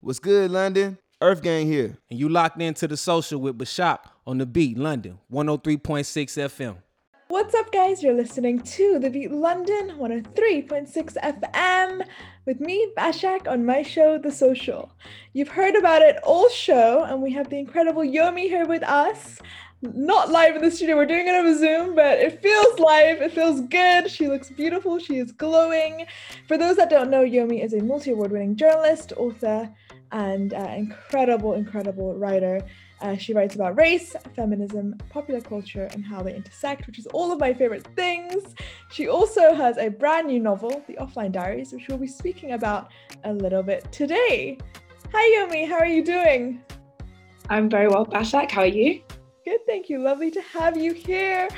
What's good, London? Earth Gang here. And you locked into the social with Bashak on the beat, London, 103.6 FM. What's up, guys? You're listening to The Beat London 103.6 FM with me, Bashak, on my show, The Social. You've heard about it all show, and we have the incredible Yomi here with us. Not live in the studio, we're doing it over Zoom, but it feels live, it feels good. She looks beautiful, she is glowing. For those that don't know, Yomi is a multi award winning journalist, author, and uh, incredible, incredible writer. Uh, she writes about race, feminism, popular culture, and how they intersect, which is all of my favorite things. She also has a brand new novel, The Offline Diaries, which we'll be speaking about a little bit today. Hi, Yomi. How are you doing? I'm very well, Bashak. How are you? Good, thank you. Lovely to have you here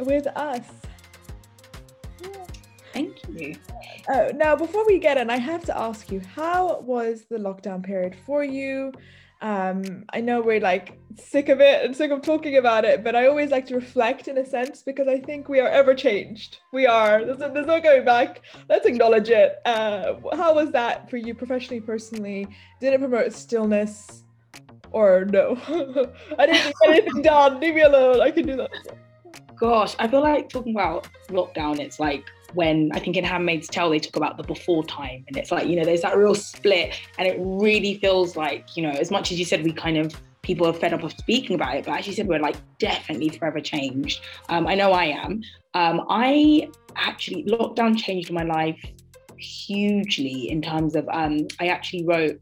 with us. Thank you. Oh, now, before we get in, I have to ask you, how was the lockdown period for you? Um, I know we're like sick of it and sick of talking about it, but I always like to reflect in a sense because I think we are ever changed. We are. There's, there's no going back. Let's acknowledge it. Uh, how was that for you professionally, personally? Did it promote stillness or no? I didn't get anything done. Leave me alone. I can do that. Gosh, I feel like talking about lockdown, it's like when I think in Handmaid's Tale they talk about the before time, and it's like you know there's that real split, and it really feels like you know as much as you said we kind of people are fed up of speaking about it, but as you said we're like definitely forever changed. Um, I know I am. Um, I actually lockdown changed my life hugely in terms of um, I actually wrote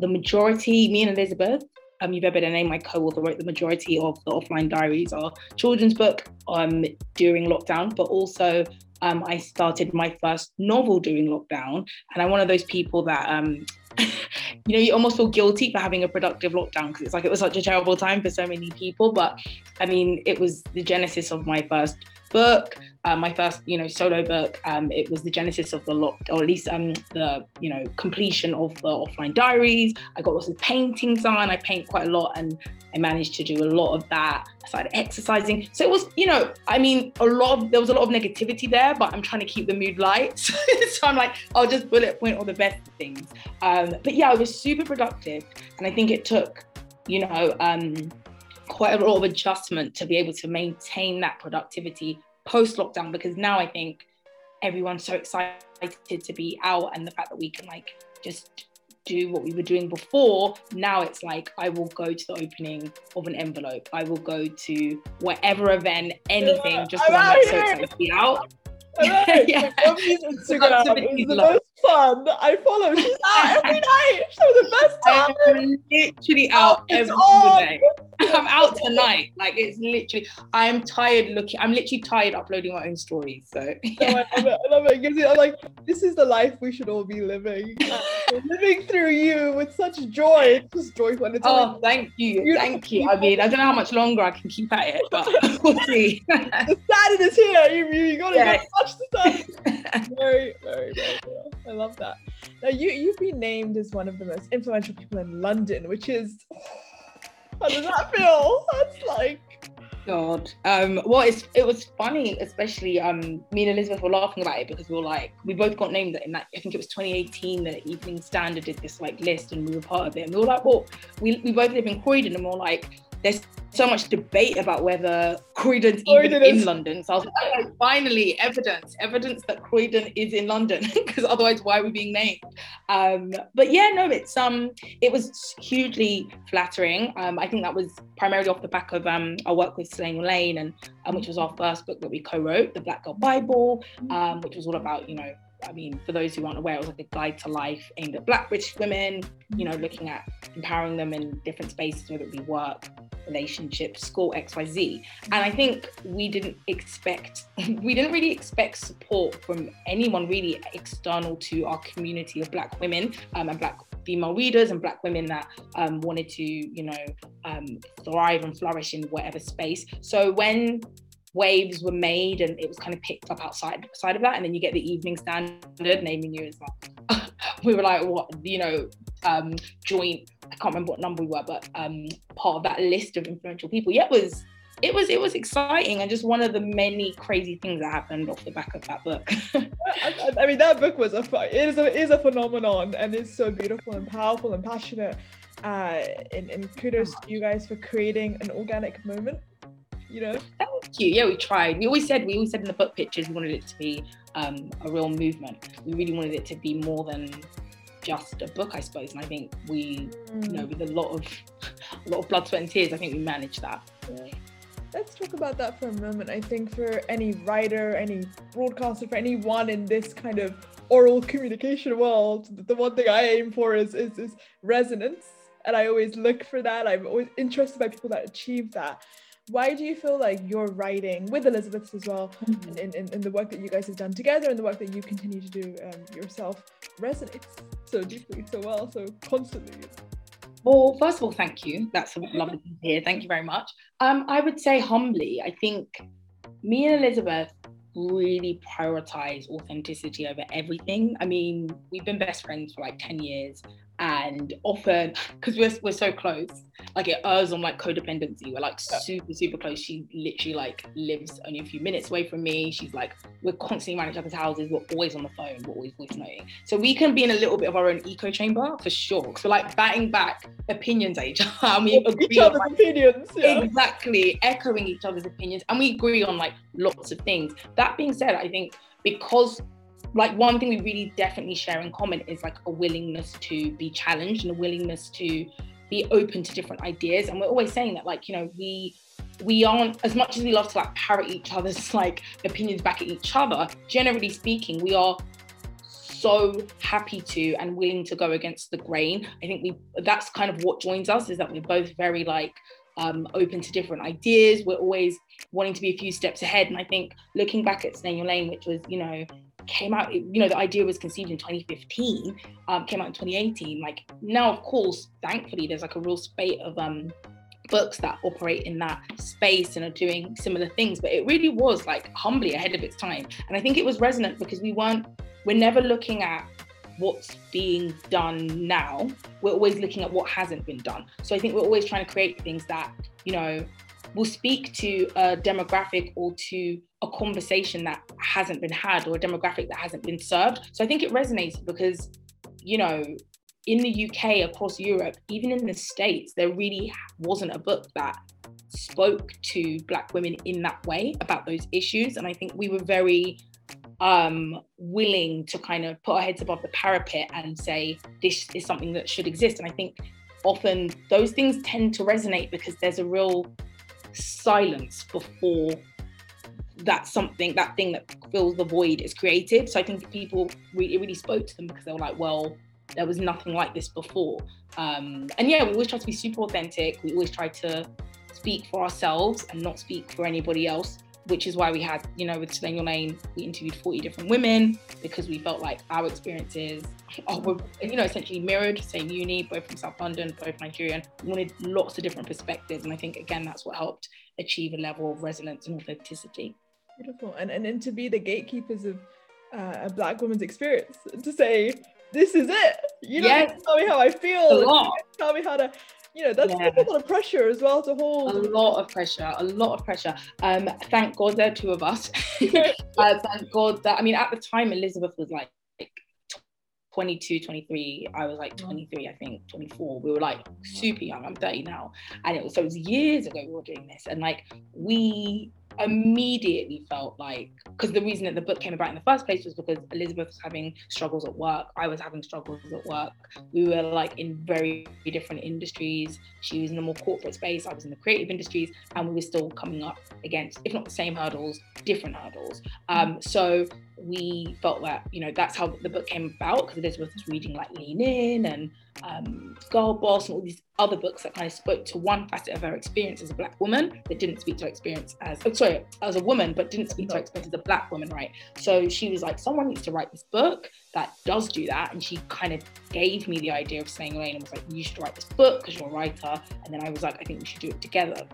the majority. Me and Elizabeth um, Uviebinené my co-author wrote the majority of the offline diaries our children's book um, during lockdown but also um, I started my first novel during lockdown. And I'm one of those people that, um, you know, you almost feel guilty for having a productive lockdown because it's like it was such a terrible time for so many people. But I mean, it was the genesis of my first book, uh, my first, you know, solo book. Um, it was the genesis of the lock, or at least um, the, you know, completion of the offline diaries. I got lots of paintings done. I paint quite a lot, and I managed to do a lot of that. I started exercising. So it was, you know, I mean, a lot of there was a lot of negativity there, but I'm trying to keep the mood light. so I'm like, I'll just bullet point all the best things. Um, but yeah, I was super productive, and I think it took, you know. Um, quite a lot of adjustment to be able to maintain that productivity post lockdown because now I think everyone's so excited to be out and the fact that we can like just do what we were doing before. Now it's like i will go to the opening of an envelope. I will go to whatever event anything just because i'm like so excited to be out. Yeah. Is fun. I follow. She's out every night. She's the best time. I'm literally out every day. I'm out tonight. Like it's literally. I'm tired looking. I'm literally tired uploading my own stories. So yeah. no, I love it. I love it. Gives I'm like, this is the life we should all be living. living through you with such joy. It's just joyful. It's oh, thank you, thank you. I mean, I don't know how much longer I can keep at it, but we'll see. the sadness here. You, you gotta, yeah. touch the sun. very, very, very cool. I love that. Now you you've been named as one of the most influential people in London, which is how does that feel? That's like God. Um, well, it's, it was funny, especially um, me and Elizabeth were laughing about it because we were like, we both got named in that. I think it was 2018 that Evening Standard did this like list, and we were part of it. And we were like, well, we, we both live in Croydon, and we we're like, there's so much debate about whether Croydon's Croydon even is. in London. So I was like, oh, finally, evidence, evidence that Croydon is in London, because otherwise, why are we being named? Um, but yeah, no, it's um, it was hugely flattering. Um, I think that was primarily off the back of um, our work with Slaying Lane, and um, which was our first book that we co-wrote, The Black Girl Bible, um, which was all about you know I mean, for those who aren't aware, it was like a guide to life aimed at Black British women, you know, looking at empowering them in different spaces, whether it be work, relationships, school, XYZ. And I think we didn't expect, we didn't really expect support from anyone really external to our community of Black women um, and Black female readers and black women that um, wanted to you know um, thrive and flourish in whatever space so when waves were made and it was kind of picked up outside side of that and then you get the evening standard naming you as well we were like what you know um joint i can't remember what number we were but um part of that list of influential people yeah it was it was it was exciting and just one of the many crazy things that happened off the back of that book. I, I, mean, that book was a it is a it is a phenomenon and it's so beautiful and powerful and passionate. Uh, and, and kudos to you guys for creating an organic moment. You know. Thank you. Yeah, we tried. We always said we always said in the book pictures we wanted it to be um, a real movement. We really wanted it to be more than just a book, I suppose. And I think we, mm. you know, mm. with a lot of a lot of blood, sweat, and tears, I think we managed that. Yeah. Let's talk about that for a moment. I think for any writer, any broadcaster, for anyone in this kind of oral communication world, the one thing I aim for is is, is resonance. And I always look for that. I'm always interested by people that achieve that why do you feel like your writing with elizabeth as well mm-hmm. in, in, in, the work that you guys have done together and the work that you continue to do um, yourself resonates so deeply so well so constantly? Well first of all thank you. That's lovely to hear. Thank you very much. Um, i would say humbly i think me and elizabeth really prioritize authenticity over everything. I mean we've been best friends for like 10 years and often because we're, we're so close like it errs on like codependency we're like super super close. She literally like lives only a few minutes away from me. She's like we're constantly around each other's houses. We're always on the phone. We're always voice noting so we can be in a little bit of our own echo chamber for sure. So like batting back opinions at each other. And we agree each other's like, opinions yeah. exactly echoing each other's opinions and we agree on like lots of things. That being said i think because like one thing we really definitely share in common is like a willingness to be challenged and a willingness to be open to different ideas. And we're always saying that like you know we we aren't as much as we love to like parrot each other's like opinions back at each other generally speaking we are so happy to and willing to go against the grain. I think we that's kind of what joins us is that we're both very like um, open to different ideas. We're always wanting to be a few steps ahead. And i think looking back at Your Lane which was you know came out you know the idea was conceived in 2015 um, came out in 2018 like now of course thankfully there's like a real spate of um books that operate in that space and are doing similar things but it really was like humbly ahead of its time. And i think it was resonant because we weren't we're never looking at what's being done now. We're always looking at what hasn't been done. So i think we're always trying to create things that you know will speak to a demographic or to a conversation that hasn't been had or a demographic that hasn't been served. So I think it resonates because, you know, in the UK, across Europe, even in the States, there really wasn't a book that spoke to Black women in that way about those issues. And I think we were very um, willing to kind of put our heads above the parapet and say, this is something that should exist. And I think often those things tend to resonate because there's a real silence before that something that thing that fills the void is created. So i think people really really spoke to them because they were like well there was nothing like this before. Um, and yeah we always try to be super authentic. We always try to speak for ourselves and not speak for anybody else which is why we had you know with Slay In Your Lane we interviewed 40 different women because we felt like our experiences were you know essentially mirrored same uni both from south london both nigerian we wanted lots of different perspectives and i think again that's what helped achieve a level of resonance and authenticity Beautiful. And, and and to be the gatekeepers of uh, a black woman's experience, to say, this is it. You don't yes. tell me how I feel. Tell me how to you know that's, yeah. that's, a lot of pressure as well to hold. A lot of pressure a lot of pressure. Um thank god there are two of us. Uh, thank god that i mean at the time elizabeth was like 22 23 i was like 23 i think 24 we were like super young. I'm 30 now. And it was so it was years ago we were doing this. And like we immediately felt like because the reason that the book came about in the first place was because Elizabeth was having struggles at work, I was having struggles at work. We were like in very different industries. She was in the more corporate space, I was in the creative industries, and we were still coming up against, if not the same hurdles, different hurdles. Um, so we felt that you know that's how the book came about because Elizabeth was reading like Lean In and um, Girl Boss and all these other books that kind of spoke to one facet of her experience as a black woman that didn't speak to her experience as oh, sorry as a woman but didn't speak to her experience as a black woman right? So she was like someone needs to write this book that does do that and she kind of gave me the idea of Slay In Your Lane and was like you should write this book because you're a writer and then I was like I think we should do it together.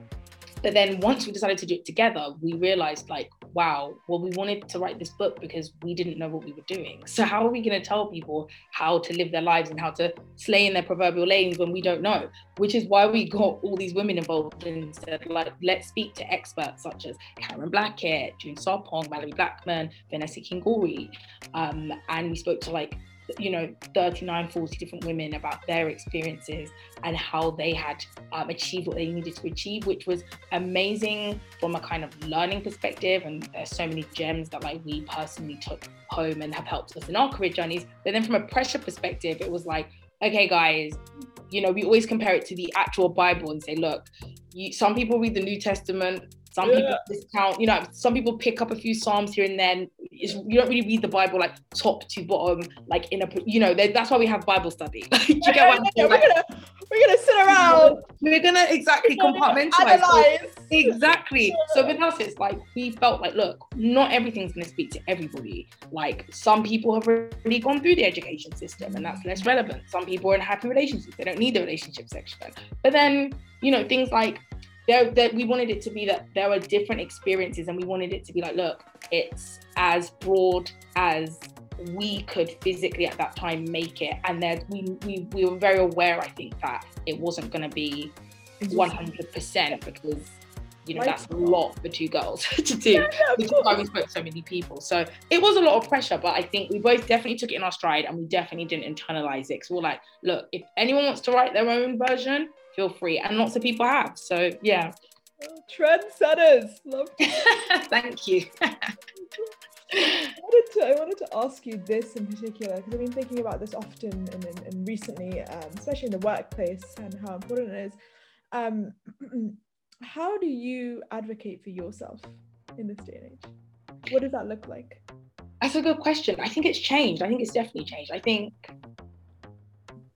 But then once we decided to do it together we realized like wow, well, we wanted to write this book because we didn't know what we were doing. So how are we going to tell people how to live their lives and how to slay in their proverbial lanes when we don't know? Which is why we got all these women involved and said, like, let's speak to experts such as Karen Blackett, June Sarpong, Malorie Blackman, Vanessa Kingori. Um, and we spoke to like you know 39 40 different women about their experiences and how they had um, achieved what they needed to achieve which was amazing from a kind of learning perspective and there's so many gems that like we personally took home and have helped us in our career journeys but then from a pressure perspective it was like okay guys you know we always compare it to the actual bible and say look you, some people read the new testament some yeah. people discount, you know, some people pick up a few psalms here and then. It's, you don't really read the Bible like top to bottom, like in a, you know, that's why we have Bible study. you get what yeah, we're, gonna, we're gonna sit around. We're gonna exactly we're compartmentalize. So, exactly. So with us, it's like we felt like, look, not everything's gonna speak to everybody. Like some people have already gone through the education system, and that's less relevant. Some people are in happy relationships; they don't need the relationship section. But then, you know, things like there, there, we wanted it to be that there are different experiences and we wanted it to be like look it's as broad as we could physically at that time make it. And that we, we we were very aware i think that it wasn't going to be 100% because you know that's a lot for two girls to do. Yeah, which is why we spoke to so many people. So it was a lot of pressure but i think we both definitely took it in our stride and we definitely didn't internalize it. Because we we're like look if anyone wants to write their own version feel free. And lots of people have. So yeah. Trendsetters. Love Thank you. I wanted, to, I wanted to ask you this in particular because I've been thinking about this often and, and, and recently, um, especially in the workplace and how important it is. Um, how do you advocate for yourself in this day and age? What does that look like? That's a good question. I think it's changed. I think it's definitely changed. I think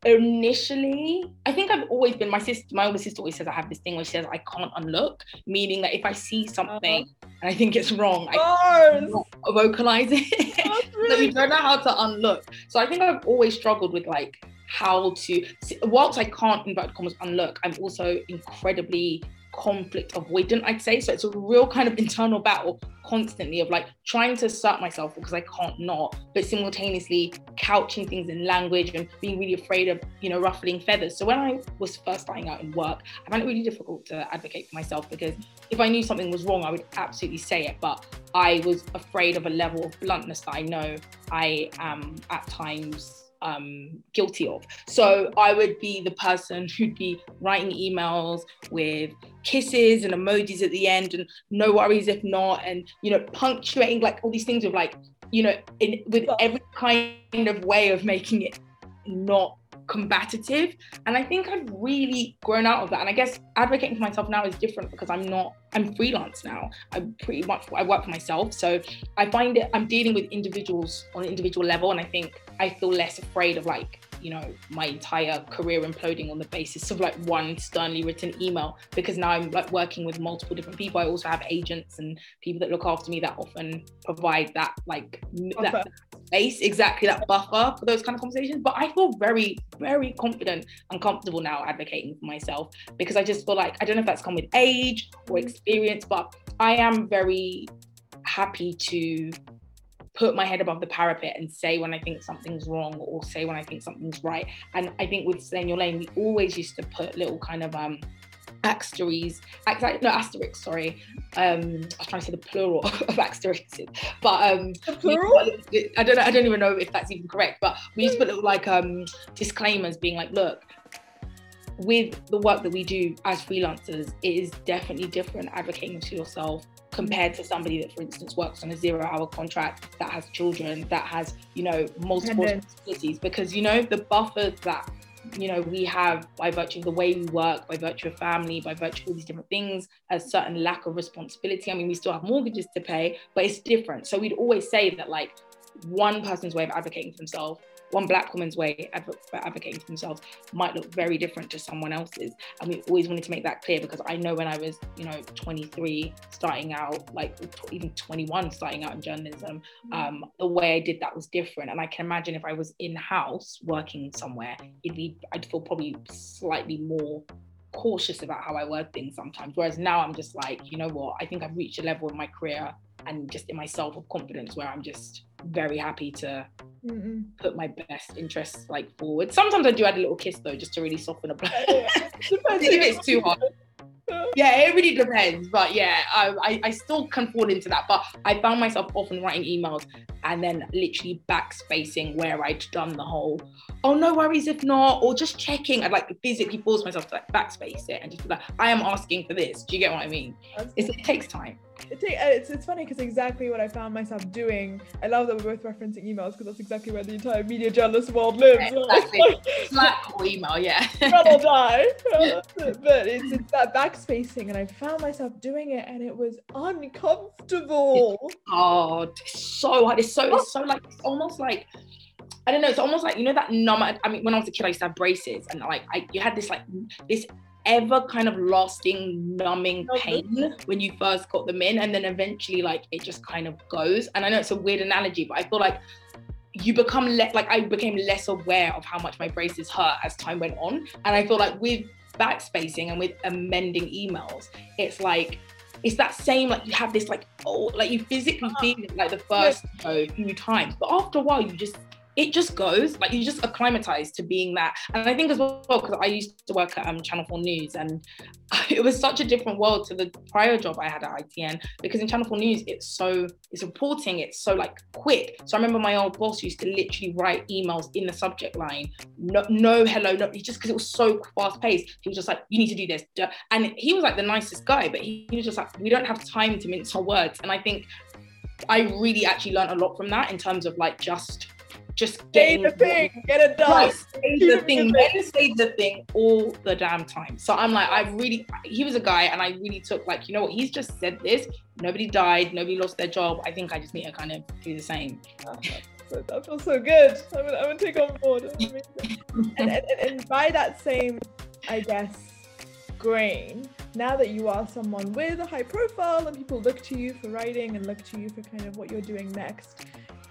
initially i think i've always been my sister my older sister always says i have this thing where she says i can't unlook meaning that if i see something uh-huh. and i think it's wrong i vocalize it. So we don't know how to unlook so i think i've always struggled with like how to whilst i can't in inverted commas unlook i'm also incredibly conflict of avoidant, I'd say. So it's a real kind of internal battle constantly of like trying to assert myself because I can't not, but simultaneously couching things in language and being really afraid of, you know, ruffling feathers. So when I was first starting out in work, I found it really difficult to advocate for myself because if I knew something was wrong, I would absolutely say it. But I was afraid of a level of bluntness that I know I am at times um, guilty of. So I would be the person who'd be writing emails with kisses and emojis at the end and no worries if not, and you know, punctuating like all these things of like, you know, in with every kind of way of making it not combative and i think i've really grown out of that. And i guess advocating for myself now is different because i'm not i'm freelance now. I'm pretty much i work for myself. So i find it i'm dealing with individuals on an individual level. And i think i feel less afraid of like you know my entire career imploding on the basis of like one sternly written email. Because now i'm like working with multiple different people. I also have agents and people that look after me that often provide that like that space exactly that buffer for those kind of conversations but i feel very very confident and comfortable now advocating for myself because i just feel like i don't know if that's come with age or experience but i am very happy to put my head above the parapet and say when I think something's wrong or say when I think something's right. And I think with Slay In Your Lane, we always used to put little kind of um asterisks, no asterisks, sorry. Um, I was trying to say the plural of asterisks, but um, the plural. I don't know. I don't even know if that's even correct. But we used to put little like um disclaimers, being like, look, with the work that we do as freelancers, it is definitely different advocating to yourself compared to somebody that, for instance, works on a zero hour contract that has children, that has, you know, multiple responsibilities. Because, you know, the buffers that, you know, we have by virtue of the way we work, by virtue of family, by virtue of all these different things, a certain lack of responsibility. I mean, we still have mortgages to pay, but it's different. So we'd always say that, like, one person's way of advocating for themselves one black woman's way adv- advocating for themselves might look very different to someone else's and we always wanted to make that clear because i know when i was you know 23 starting out like even 21 starting out in journalism mm. um, the way i did that was different and i can imagine if i was in house working somewhere it'd be i'd feel probably slightly more cautious about how I word things sometimes. Whereas now I'm just like, you know what? I think I've reached a level in my career and just in myself of confidence where I'm just very happy to Mm-mm. put my best interests like forward. Sometimes I do add a little kiss though, just to really soften a blow. If it's too hard. Yeah, it really depends. But yeah, I, I, I still can fall into that. But I found myself often writing emails and then literally backspacing where I'd done the whole, oh, no worries if not, or just checking. I'd like physically force myself to like backspace it and just be like, I am asking for this. Do you get what I mean? It's, it takes time. It take, uh, it's, it's funny because exactly what I found myself doing. I love that we're both referencing emails because that's exactly where the entire media journalist world lives. Exactly. Slack or email, yeah. run or die. But it's, it's that backspacing, and I found myself doing it, and it was uncomfortable. hard. It's so hard. It's so it's so like it's almost like I don't know. It's almost like you know that numb. I mean, when I was a kid, I used to have braces, and like I, you had this like this ever kind of lasting numbing oh, pain when you first got them in, and then eventually like it just kind of goes. And I know it's a weird analogy, but I feel like you become less like I became less aware of how much my braces hurt as time went on, and I feel like with backspacing and with amending emails, it's like it's that same like you have this like oh like you physically uh-huh. feel it like the first you know, few times, but after a while you just it just goes like you just acclimatize to being that. And i think as well because i used to work at um, channel 4 news and it was such a different world to the prior job i had at itn because in channel 4 news it's so it's reporting it's so like quick. So i remember my old boss used to literally write emails in the subject line. No no hello no just because it was so fast paced he was just like you need to do this. And he was like the nicest guy but he, he was just like we don't have time to mince our words. And i think i really actually learned a lot from that in terms of like just just say the thing, get it done. Right, say the thing, men say the thing all the damn time. So I'm like, I really, he was a guy, and I really took like, you know what, he's just said this. Nobody died, nobody lost their job. I think I just need to kind of do the same. that feels so good. I'm gonna, I'm gonna take on board. and, and, and by that same, I guess, grain, now that you are someone with a high profile and people look to you for writing and look to you for kind of what you're doing next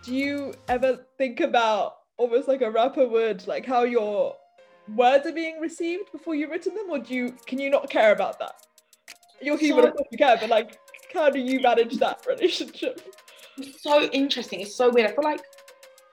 do you ever think about almost like a rapper would, like how your words are being received before you've written them, or do you can you not care about that? You're human, so, you care, but like, how do you manage that relationship? It's so interesting. It's so weird. I feel like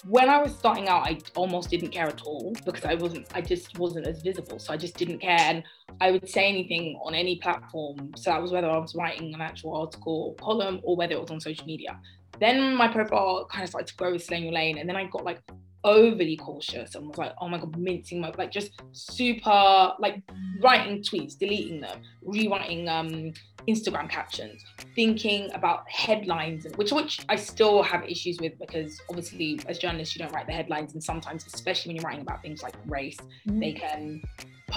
when I was starting out, I almost didn't care at all because I wasn't, I just wasn't as visible. So I just didn't care. And I would say anything on any platform. So that was whether I was writing an actual article or column or whether it was on social media. Then my profile kind of started to grow with Your Lane, and then I got like overly cautious and was like, oh my god, mincing my like just super like writing tweets, deleting them, rewriting um Instagram captions, thinking about headlines, which which I still have issues with because obviously as journalists you don't write the headlines, and sometimes especially when you're writing about things like race, mm-hmm. they can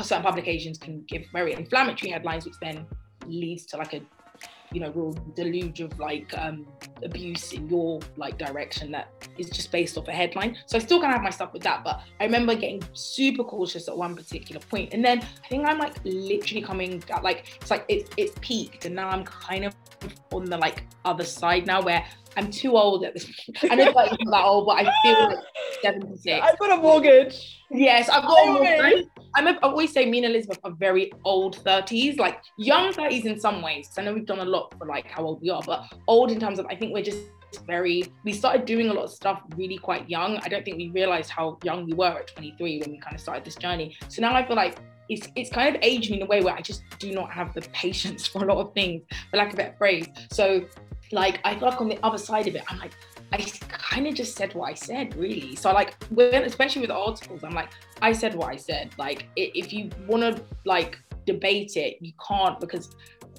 certain publications can give very inflammatory headlines, which then leads to like a you know real deluge of like um abuse in your like direction that is just based off a headline so i still kind of have my stuff with that but i remember getting super cautious at one particular point and then i think i'm like literally coming like it's like it's, it's peaked and now i'm kind of on the like other side now where I'm too old at this. I know like I'm that old, but I feel like 76. I've got a mortgage. Yes, I've got a mortgage. I'm a, I always say me and Elizabeth are very old 30s, like young 30s in some ways. I know we've done a lot for like how old we are, but old in terms of I think we're just very we started doing a lot of stuff really quite young. I don't think we realized how young we were at 23 when we kind of started this journey. So now I feel like it's it's kind of aged me in a way where I just do not have the patience for a lot of things, for lack of a better phrase. So like I feel like on the other side of it, I'm like, I kind of just said what I said, really. So like, when, especially with articles, I'm like, I said what I said. Like, if you want to like debate it, you can't because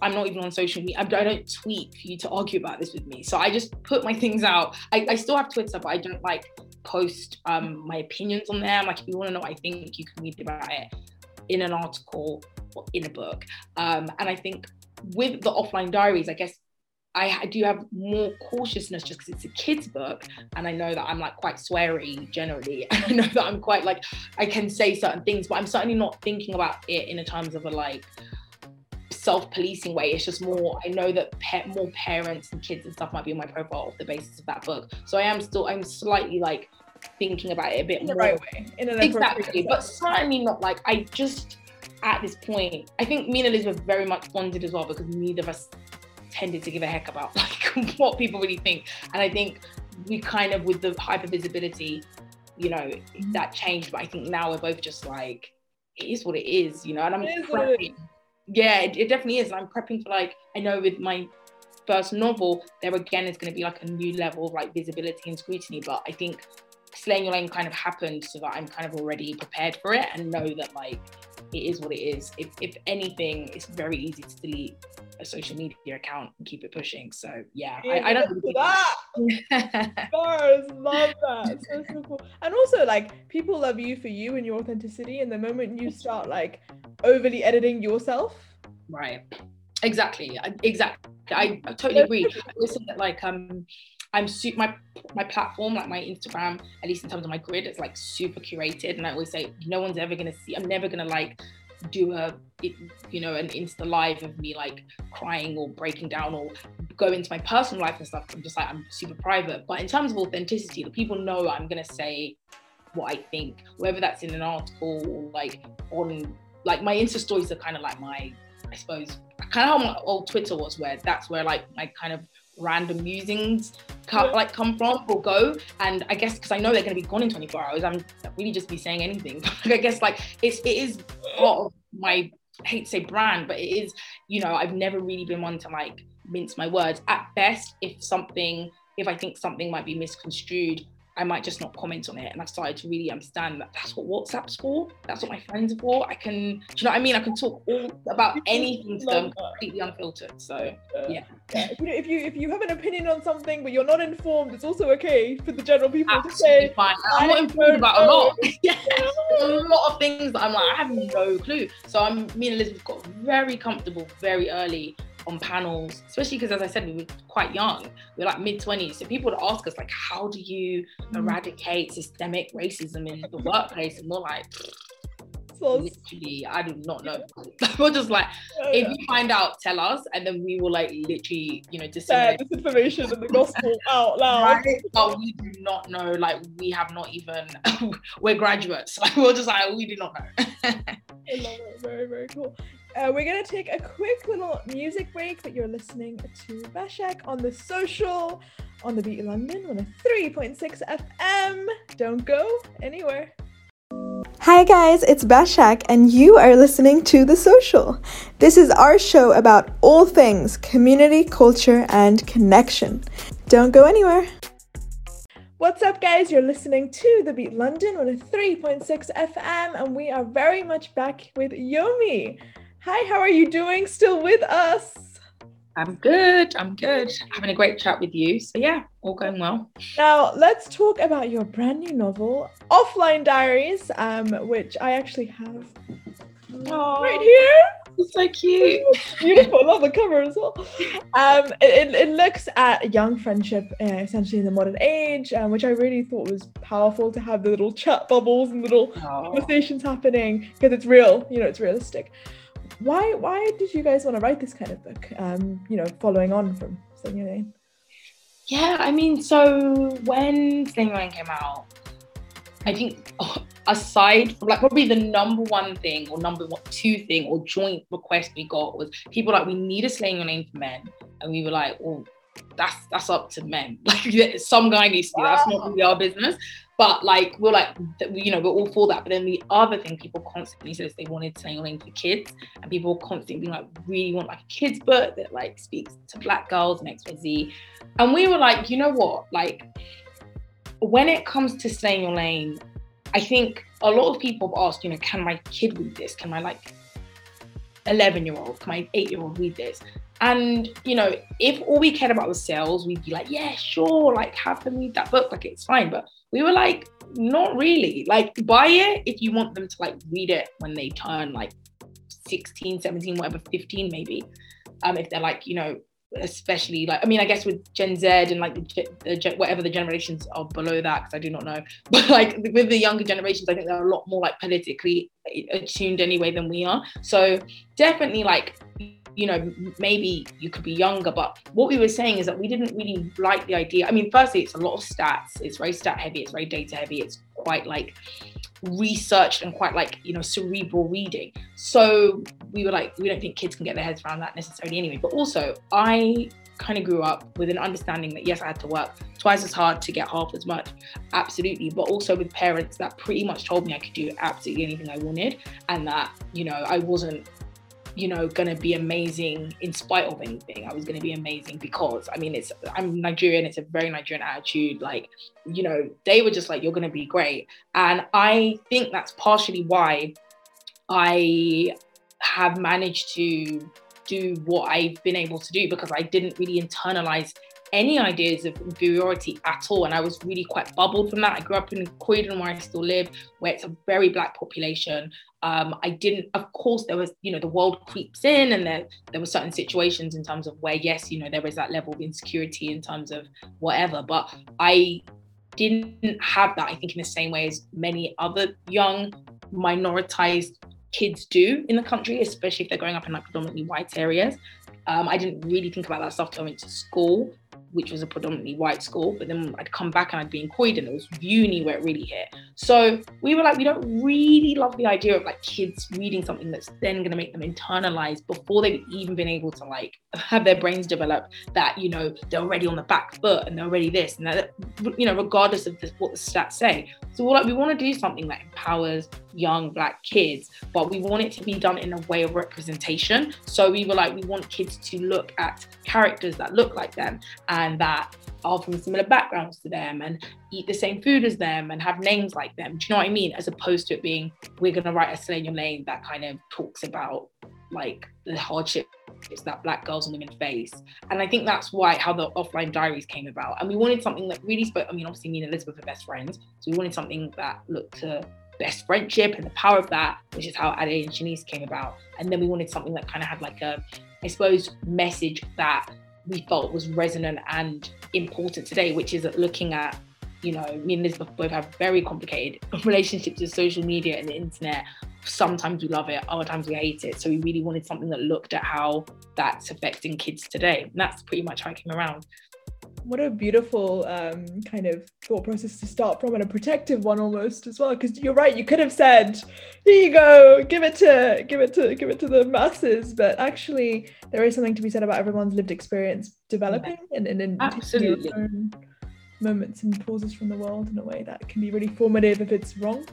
I'm not even on social media. I don't tweet for you to argue about this with me. So I just put my things out. I, I still have Twitter, but I don't like post um, my opinions on there. I'm like, if you want to know what I think, you can read about it in an article or in a book. Um, and I think with the offline diaries, I guess I do have more cautiousness just because it's a kid's book and I know that I'm like quite sweary generally. And I know that I'm quite like, I can say certain things, but I'm certainly not thinking about it in a terms of a like self-policing way. It's just more, I know that pe- more parents and kids and stuff might be on my profile off the basis of that book. So I am still, I'm slightly like thinking about it a bit in more. right way. In an exactly, but certainly not like, I just, at this point, I think me and Elizabeth very much bonded as well because neither of us tended to give a heck about like what people really think. And I think we kind of with the hyper visibility, you know, that changed. But I think now we're both just like, it is what it is, you know. And I'm prepping. Yeah, it, it definitely is. And I'm prepping for like I know with my first novel, there again is going to be like a new level of like visibility and scrutiny. But I think Slay In Your Lane kind of happened so that I'm kind of already prepared for it and know that like it is what it is. If, if anything, it's very easy to delete a social media account and keep it pushing. So yeah, I, I, don't. that. Bars, love that. So, so cool. And also, like people love you for you and your authenticity. And the moment you start like overly editing yourself, right? Exactly. Exactly. I, I totally agree. I listen that like um I'm super my my platform, like my Instagram, at least in terms of my grid, it's like super curated. And I always say, no one's ever gonna see. I'm never gonna like do a you know an insta live of me like crying or breaking down or go into my personal life and stuff i'm just like i'm super private but in terms of authenticity the people know i'm gonna say what i think whether that's in an article or like on like my insta stories are kind of like my i suppose kind of how my old twitter was where that's where like my kind of random musings come, like come from or go. And i guess because i know they're going to be gone in 24 hours i'm really just be saying anything. I guess like it's it is part of my I hate to say brand but it is you know i've never really been one to like mince my words. At best if something if i think something might be misconstrued I might just not comment on it. And I started to really understand that that's what WhatsApp's for. That's what my friends are for. I can, do you know what I mean? I can talk all about anything to them completely unfiltered. So yeah. yeah. You if you if you have an opinion on something but you're not informed, it's also okay for the general people Absolutely to say. Fine. I'm not informed about a lot. yeah. a lot of things that I'm like, I have no clue. So I'm me and Elizabeth got very comfortable very early on panels, especially because, as I said, we were quite young. We are like mid 20s. So people would ask us, like, how do you mm. eradicate systemic racism in the workplace? And we're like, so literally, I do not know. we're just like, oh, if you find out, tell us, and then we will like literally, you know, disseminate this information and the gospel out loud. Right? But we do not know. Like, we have not even. we're graduates. Like, we're just like, we do not know. I love it. Very, very cool. Uh, we're gonna take a quick little music break, but you're listening to Bashak on the social on the Beat London on a 3.6 FM. Don't go anywhere. Hi guys, it's Bashak, and you are listening to The Social. This is our show about all things community, culture, and connection. Don't go anywhere. What's up, guys? You're listening to The Beat London on a 3.6 FM, and we are very much back with Yomi. Hi, how are you doing? Still with us? I'm good. I'm good. Having a great chat with you. So, yeah, all going well. Now, let's talk about your brand new novel, Offline Diaries, um, which I actually have Aww, right here. It's so cute. Beautiful. Love the cover as well. Um, it, it looks at young friendship, uh, essentially in the modern age, um, which I really thought was powerful to have the little chat bubbles and little Aww. conversations happening because it's real. You know, it's realistic why why did you guys want to write this kind of book? Um, you know, following on from Slay In Your Lane. Yeah, I mean, so when Slay In Your Lane came out, I think aside from like probably the number one thing or number one two thing or joint request we got was people like we need a Slaying Your name for men, and we were like, well, that's that's up to men. Like some guy needs to do. That's not really our business. But like we're like you know we're all for that. But then the other thing people constantly said is they wanted link for kids, and people constantly like really want like a kids book that like speaks to black girls and X Y Z. And we were like, you know what, like when it comes to Slay In Your Lane, I think a lot of people have asked, you know, can my kid read this? Can my like 11 year old, can my eight year old read this? And you know, if all we cared about was sales, we'd be like, yeah, sure, like have them read that book, like it's fine. But we were like, not really. Like, buy it if you want them to like read it when they turn like 16, 17, whatever, 15 maybe. Um, if they're like, you know, especially like, I mean, I guess with Gen Z and like the, the whatever the generations are below that, because I do not know. But like with the younger generations, I think they're a lot more like politically attuned anyway than we are. So definitely like you know, maybe you could be younger, but what we were saying is that we didn't really like the idea. I mean, firstly, it's a lot of stats, it's very stat heavy, it's very data heavy, it's quite like researched and quite like you know cerebral reading. So we were like we don't think kids can get their heads around that necessarily anyway. But also i kind of grew up with an understanding that yes i had to work twice as hard to get half as much absolutely but also with parents that pretty much told me i could do absolutely anything i wanted and that you know i wasn't you know, gonna be amazing in spite of anything. I was gonna be amazing because I mean, it's I'm Nigerian. It's a very Nigerian attitude. Like, you know, they were just like, "You're gonna be great," and I think that's partially why I have managed to do what I've been able to do because I didn't really internalize any ideas of inferiority at all. And I was really quite bubbled from that. I grew up in Croydon, where I still live, where it's a very black population. Um, I didn't, of course, there was, you know, the world creeps in, and there there were certain situations in terms of where, yes, you know, there is that level of insecurity in terms of whatever. But I didn't have that, I think, in the same way as many other young minoritized kids do in the country, especially if they're growing up in like predominantly white areas. Um, I didn't really think about that stuff until I went to school which was a predominantly white school, but then I'd come back and I'd be in Croydon. It was uni where it really hit. So we were like, we don't really love the idea of like kids reading something that's then going to make them internalize before they've even been able to like have their brains develop that, you know, they're already on the back foot and they're already this and that, you know, regardless of this, what the stats say. So we're like, we want to do something that empowers young black kids, but we want it to be done in a way of representation. So we were like, we want kids to look at characters that look like them and that are from similar backgrounds to them and eat the same food as them and have names like them. Do you know what I mean? As opposed to it being, we're going to write a Your Name that kind of talks about like the hardship that black girls and women face. And I think that's why how the offline diaries came about. And we wanted something that really spoke. I mean, obviously me and Elizabeth are best friends. So we wanted something that looked to best friendship and the power of that, which is how Ade and Shanice came about. And then we wanted something that kind of had like a, I suppose, message that we felt was resonant and important today, which is looking at, you know, me and Elizabeth both have very complicated relationships with social media and the internet. Sometimes we love it, other times we hate it. So we really wanted something that looked at how that's affecting kids today. And that's pretty much how I came around what a beautiful um, kind of thought process to start from and a protective one almost as well because you're right you could have said here you go give it to give it to give it to the masses but actually there is something to be said about everyone's lived experience developing and, and, and absolutely. moments and pauses from the world in a way that can be really formative if it's wrong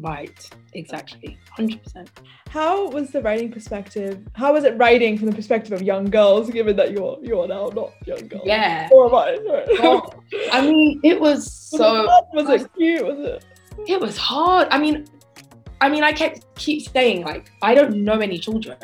Right, exactly, hundred percent. How was the writing perspective? How was it writing from the perspective of young girls, given that you're you're now not young girls? Yeah. Or am I? Oh, I mean, it was so. Was, was it cute? Was it? It was hard. I mean, I mean, I kept keep saying like I don't know any children.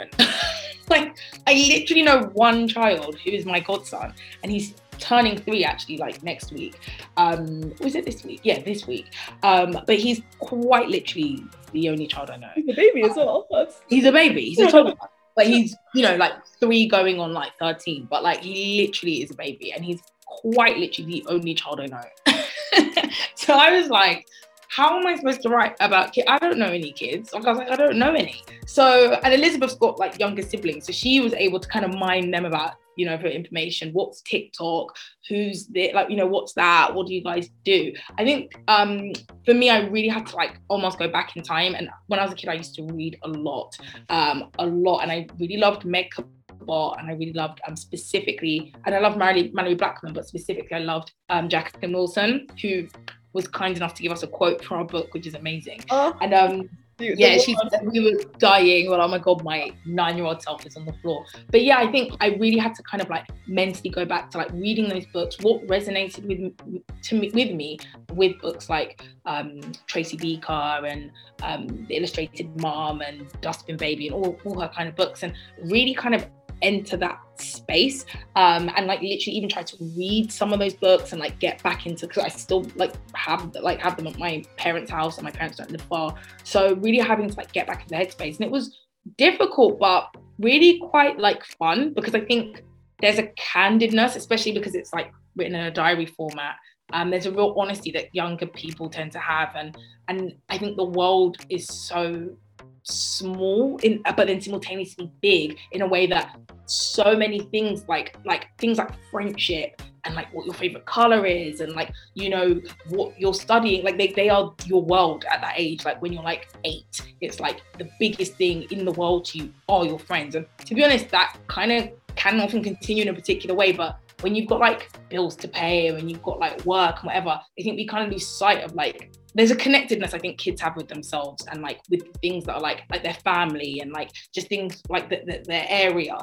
like I literally know one child who is my godson, and he's turning three actually like next week. Um was it this week? Yeah this week. Um but he's quite literally the only child i know. He's a baby as well. That's... he's a baby. He's a child but he's you know like three going on like 13 but like he literally is a baby and he's quite literally the only child i know. So i was like how am I supposed to write about kids? I don't know any kids. Like I was like, I don't know any. So, and Elizabeth's got like younger siblings, so she was able to kind of mind them about you know, for information. What's TikTok? Who's the like, you know, what's that? What do you guys do? I think um for me, I really had to like almost go back in time. And when I was a kid, I used to read a lot, um, a lot, and I really loved Meg Cabot, and I really loved um specifically, and I love Mary Malorie Blackman, but specifically I loved um Jacqueline Wilson, who was kind enough to give us a quote for our book, which is amazing. Oh. And um yeah, she's we were dying. Well, oh my god, my nine-year-old self is on the floor. But yeah, I think I really had to kind of like mentally go back to like reading those books. What resonated with to me with me with books like um, Tracy Beaker and um, The Illustrated Mum and Dustbin Baby and all, all her kind of books, and really kind of enter that space um, and like literally even try to read some of those books and like get back into because I still like have like have them at my parents' house and my parents don't live far. So really having to like get back into headspace. And it was difficult, but really quite like fun because I think there's a candidness, especially because it's like written in a diary format. Um, there's a real honesty that younger people tend to have, and and I think the world is so small in but then simultaneously big in a way that so many things like like things like friendship and like what your favorite color is and like you know what you're studying like they, they are your world at that age. Like when you're like eight it's like the biggest thing in the world to you are your friends. And to be honest that kind of can often continue in a particular way but when you've got like bills to pay and you've got like work and whatever i think we kind of lose sight of like there's a connectedness I think kids have with themselves and like with things that are like like their family and like just things like the, the, their area,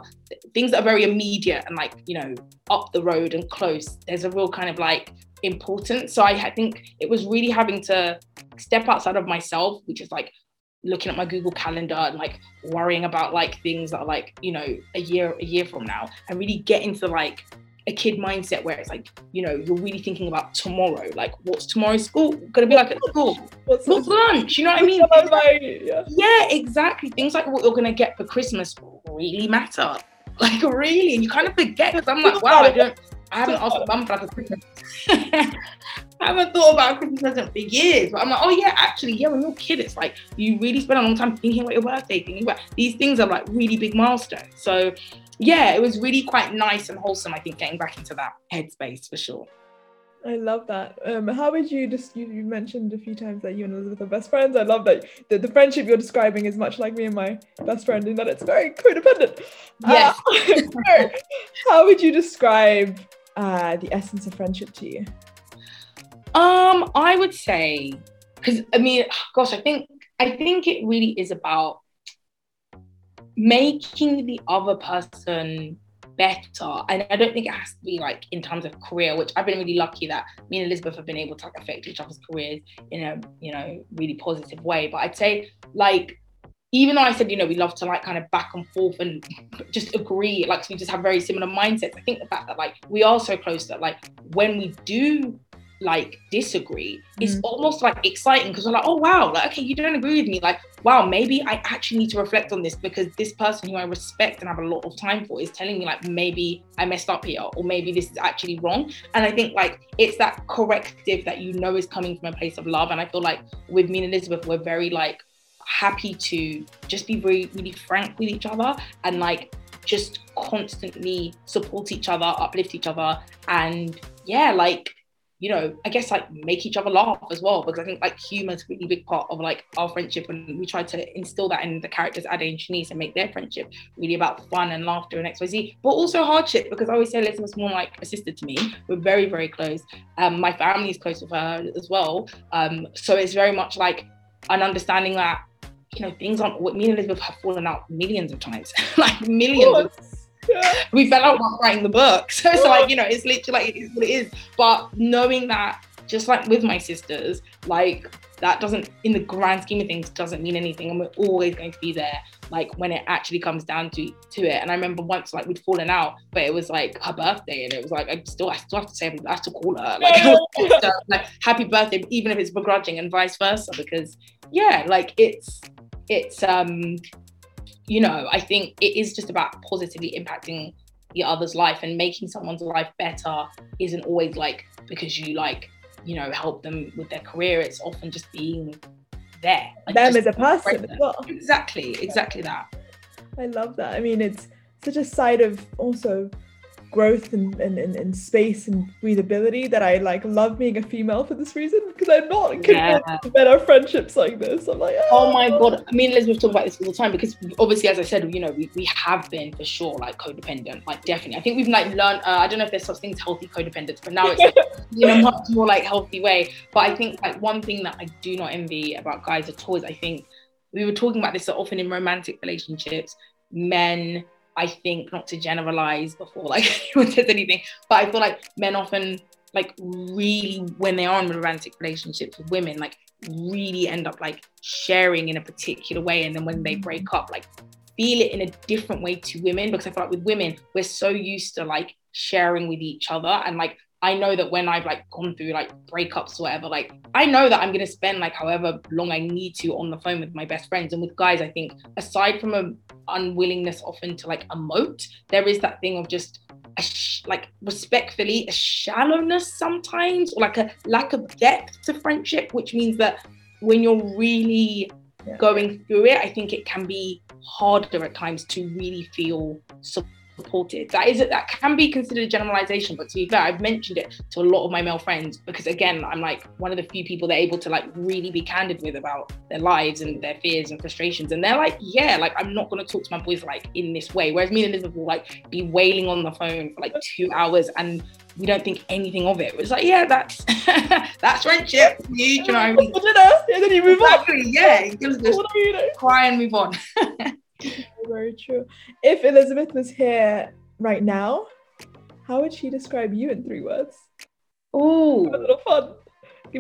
things that are very immediate and like you know up the road and close. There's a real kind of like importance. So I, I think it was really having to step outside of myself, which is like looking at my Google calendar and like worrying about like things that are like you know a year a year from now and really get into like a kid mindset where it's like, you know, you're really thinking about tomorrow. Like, what's tomorrow's school gonna be like at school? What's, what's lunch? You know what I mean? Like, yeah. yeah, exactly. Things like what you're gonna get for Christmas really matter. Like, really, and you kind of forget because I'm like, wow, I don't. I haven't asked mum for like a Christmas. I haven't thought about a Christmas present for years. But I'm like, oh yeah, actually, yeah, when you're a kid, it's like you really spend a long time thinking about your birthday, thinking about these things are like really big milestones. So yeah, it was really quite nice and wholesome. I think getting back into that headspace for sure. I love that. Um, how would you just you, you, mentioned a few times that you and Elizabeth are best friends. I love that the, the friendship you're describing is much like me and my best friend in that it's very codependent. Yes. Uh, how would you describe uh, the essence of friendship to you? Um, I would say because I mean, gosh, I think I think it really is about making the other person better. And I don't think it has to be like in terms of career, which I've been really lucky that me and Elizabeth have been able to like, affect each other's careers in a you know really positive way. But I'd say like even though I said, you know, we love to like kind of back and forth and just agree, like we just have very similar mindsets. I think the fact that like we are so close that like when we do like disagree mm. it's almost like exciting because we're like oh wow like okay you don't agree with me like wow maybe i actually need to reflect on this because this person who i respect and have a lot of time for is telling me like maybe i messed up here or maybe this is actually wrong. And i think like it's that corrective that you know is coming from a place of love. And i feel like with me and elizabeth we're very like happy to just be very really frank with each other and like just constantly support each other uplift each other. And yeah like you know, I guess like make each other laugh as well because I think like humor is a really big part of like our friendship and we try to instill that in the characters Ade and Shanice and make their friendship really about fun and laughter and XYZ, but also hardship because I always say Elizabeth's more like a sister to me. We're very, very close. Um, my family is close with her as well. Um, so it's very much like an understanding that you know things aren't what me and Elizabeth have fallen out millions of times, like millions. Of, we fell out while writing the book. So it's like, you know, it's literally like it is what it is. But knowing that, just like with my sisters, like that doesn't, in the grand scheme of things, doesn't mean anything. And we're always going to be there, like when it actually comes down to to it. And I remember once, like we'd fallen out, but it was like her birthday, and it was like I still, I still have to say, I have to call her, like, like happy birthday, even if it's begrudging, and vice versa, because yeah, like it's it's um you know, I think it is just about positively impacting the other's life and making someone's life better isn't always like because you like, you know, help them with their career. It's often just being there. Like them as a person as well. Exactly, exactly that. I love that. I mean, it's such a side of also growth and, and, and, and, space and breathability that I like love being a female for this reason because I'm not convinced yeah. better friendships like this. I'm like, oh. oh my god. I mean, Elizabeth talked about this all the time because obviously, as I said, you know, we, we have been for sure like codependent, like definitely. I think we've like learned. Uh, I don't know if there's such things healthy codependence, but now it's like, in a much more like healthy way. But I think like one thing that I do not envy about guys at all is I think we were talking about this so often in romantic relationships, men I think not to generalize before like anyone says anything, but I feel like men often like really when they are in romantic relationships with women, like really end up like sharing in a particular way, and then when they break up, like feel it in a different way to women because I feel like with women we're so used to like sharing with each other and like I know that when I've like gone through like breakups or whatever, like I know that I'm gonna spend like however long I need to on the phone with my best friends. And with guys, I think aside from a unwillingness often to like emote, there is that thing of just a sh- like respectfully a shallowness sometimes, or like a lack of depth to friendship, which means that when you're really Yeah. going through it, I think it can be harder at times to really feel supported. That is that can be considered a generalization, but to be fair, I've mentioned it to a lot of my male friends because again, I'm like one of the few people they're able to like really be candid with about their lives and their fears and frustrations. And they're like, yeah, like I'm not gonna talk to my boys like in this way. Whereas me and Elizabeth will like be wailing on the phone for like two hours and we don't think anything of it. It's like, yeah, that's that's friendship. You, you know, and then you move exactly, on. yeah, you just What know? cry and move on. Very true. If Elizabeth was here right now, how would she describe you in three words? Oh, Have a little fun.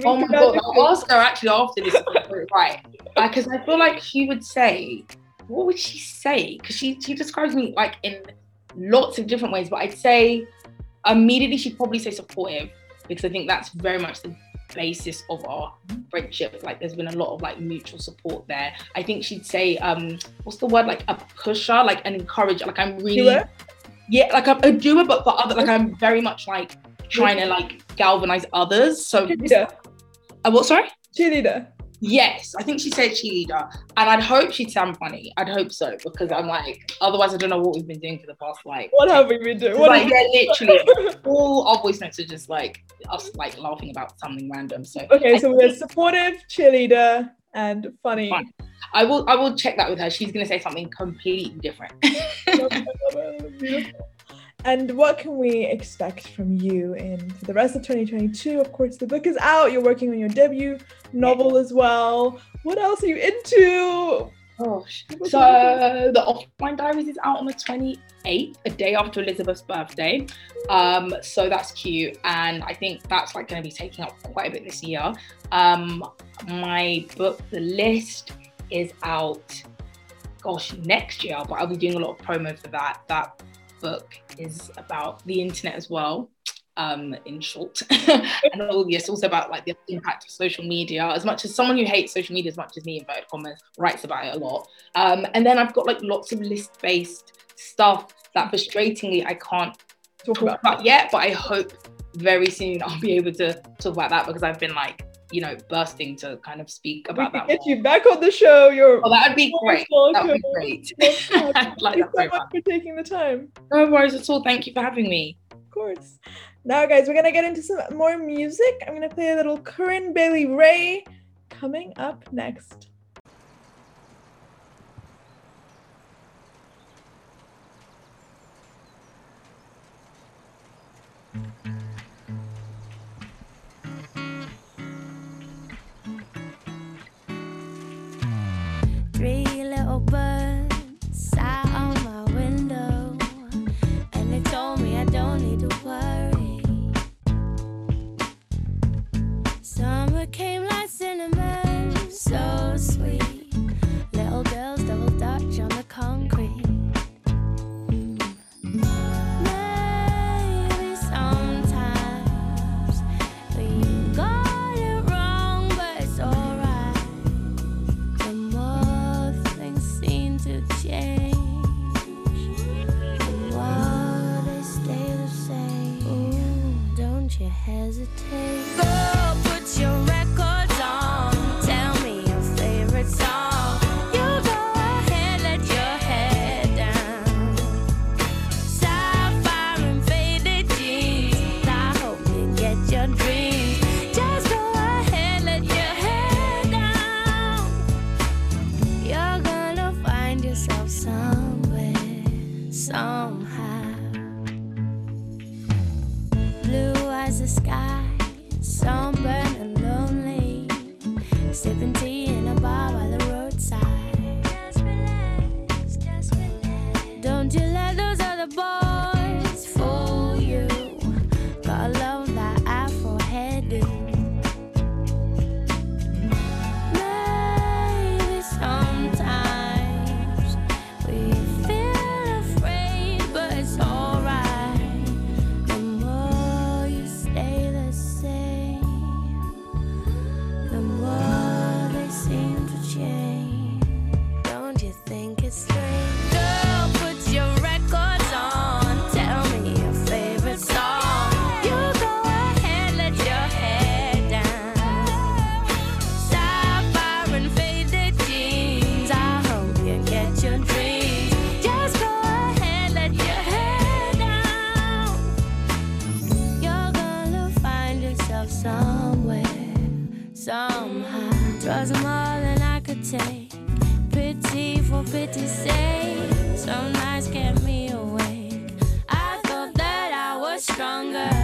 Oh my god. I'll ask her actually after this. right. Uh, because I feel like she would say, what would she say? Because she, she describes me like in lots of different ways, but I'd say immediately she'd probably say supportive because I think that's very much the basis of our friendship. Like there's been a lot of like mutual support there. I think she'd say, um, what's the word? Like a pusher, like an encourager. Like I'm really Doer? yeah, like I'm a doer, but for other like I'm very much like trying to like galvanize others. So Cheerleader. uh, what sorry? Cheerleader. Yes, I think she said cheerleader, and I'd hope she'd sound funny. I'd hope so because I'm like, otherwise I don't know what we've been doing for the past like. What have we been doing? What like yeah, literally all our voice notes are just like us like laughing about something random. So Okay, I so we're supportive, cheerleader, and funny. Fun. I will I will check that with her. She's gonna say something completely different. And what can we expect from you in for the rest of 2022? Of course, the book is out. You're working on your debut novel as well. What else are you into? Gosh. So the offline diaries is out on the 28th, a day after Elizabeth's birthday. Um, so that's cute. And I think that's like gonna be taking up quite a bit this year. Um, my book, The List, is out gosh, next year, but I'll be doing a lot of promo for that. That book is about the internet as well. Um, in short, and all yes, also about like the impact of social media. As much as someone who hates social media as much as me, inverted commas, writes about it a lot. Um, and then I've got like lots of list-based stuff that frustratingly I can't Talk talk about yet, but I hope very soon I'll be able to talk about that because I've been like, you know, bursting to kind of speak about can that. get more. you back on the show. You're Oh, that would be great. That would be great. Thank like you so much much. for taking the time. No worries at all. Thank you for having me. Of course. Now, guys, we're gonna get into some more music. I'm gonna play a little Corinne Bailey Rae coming up next. So sweet. Little girls double dutch on the concrete. Maybe sometimes we got Cause I'm mm. all that I could take. Pity for pity's sake. Some nights kept me awake. I thought that I was stronger.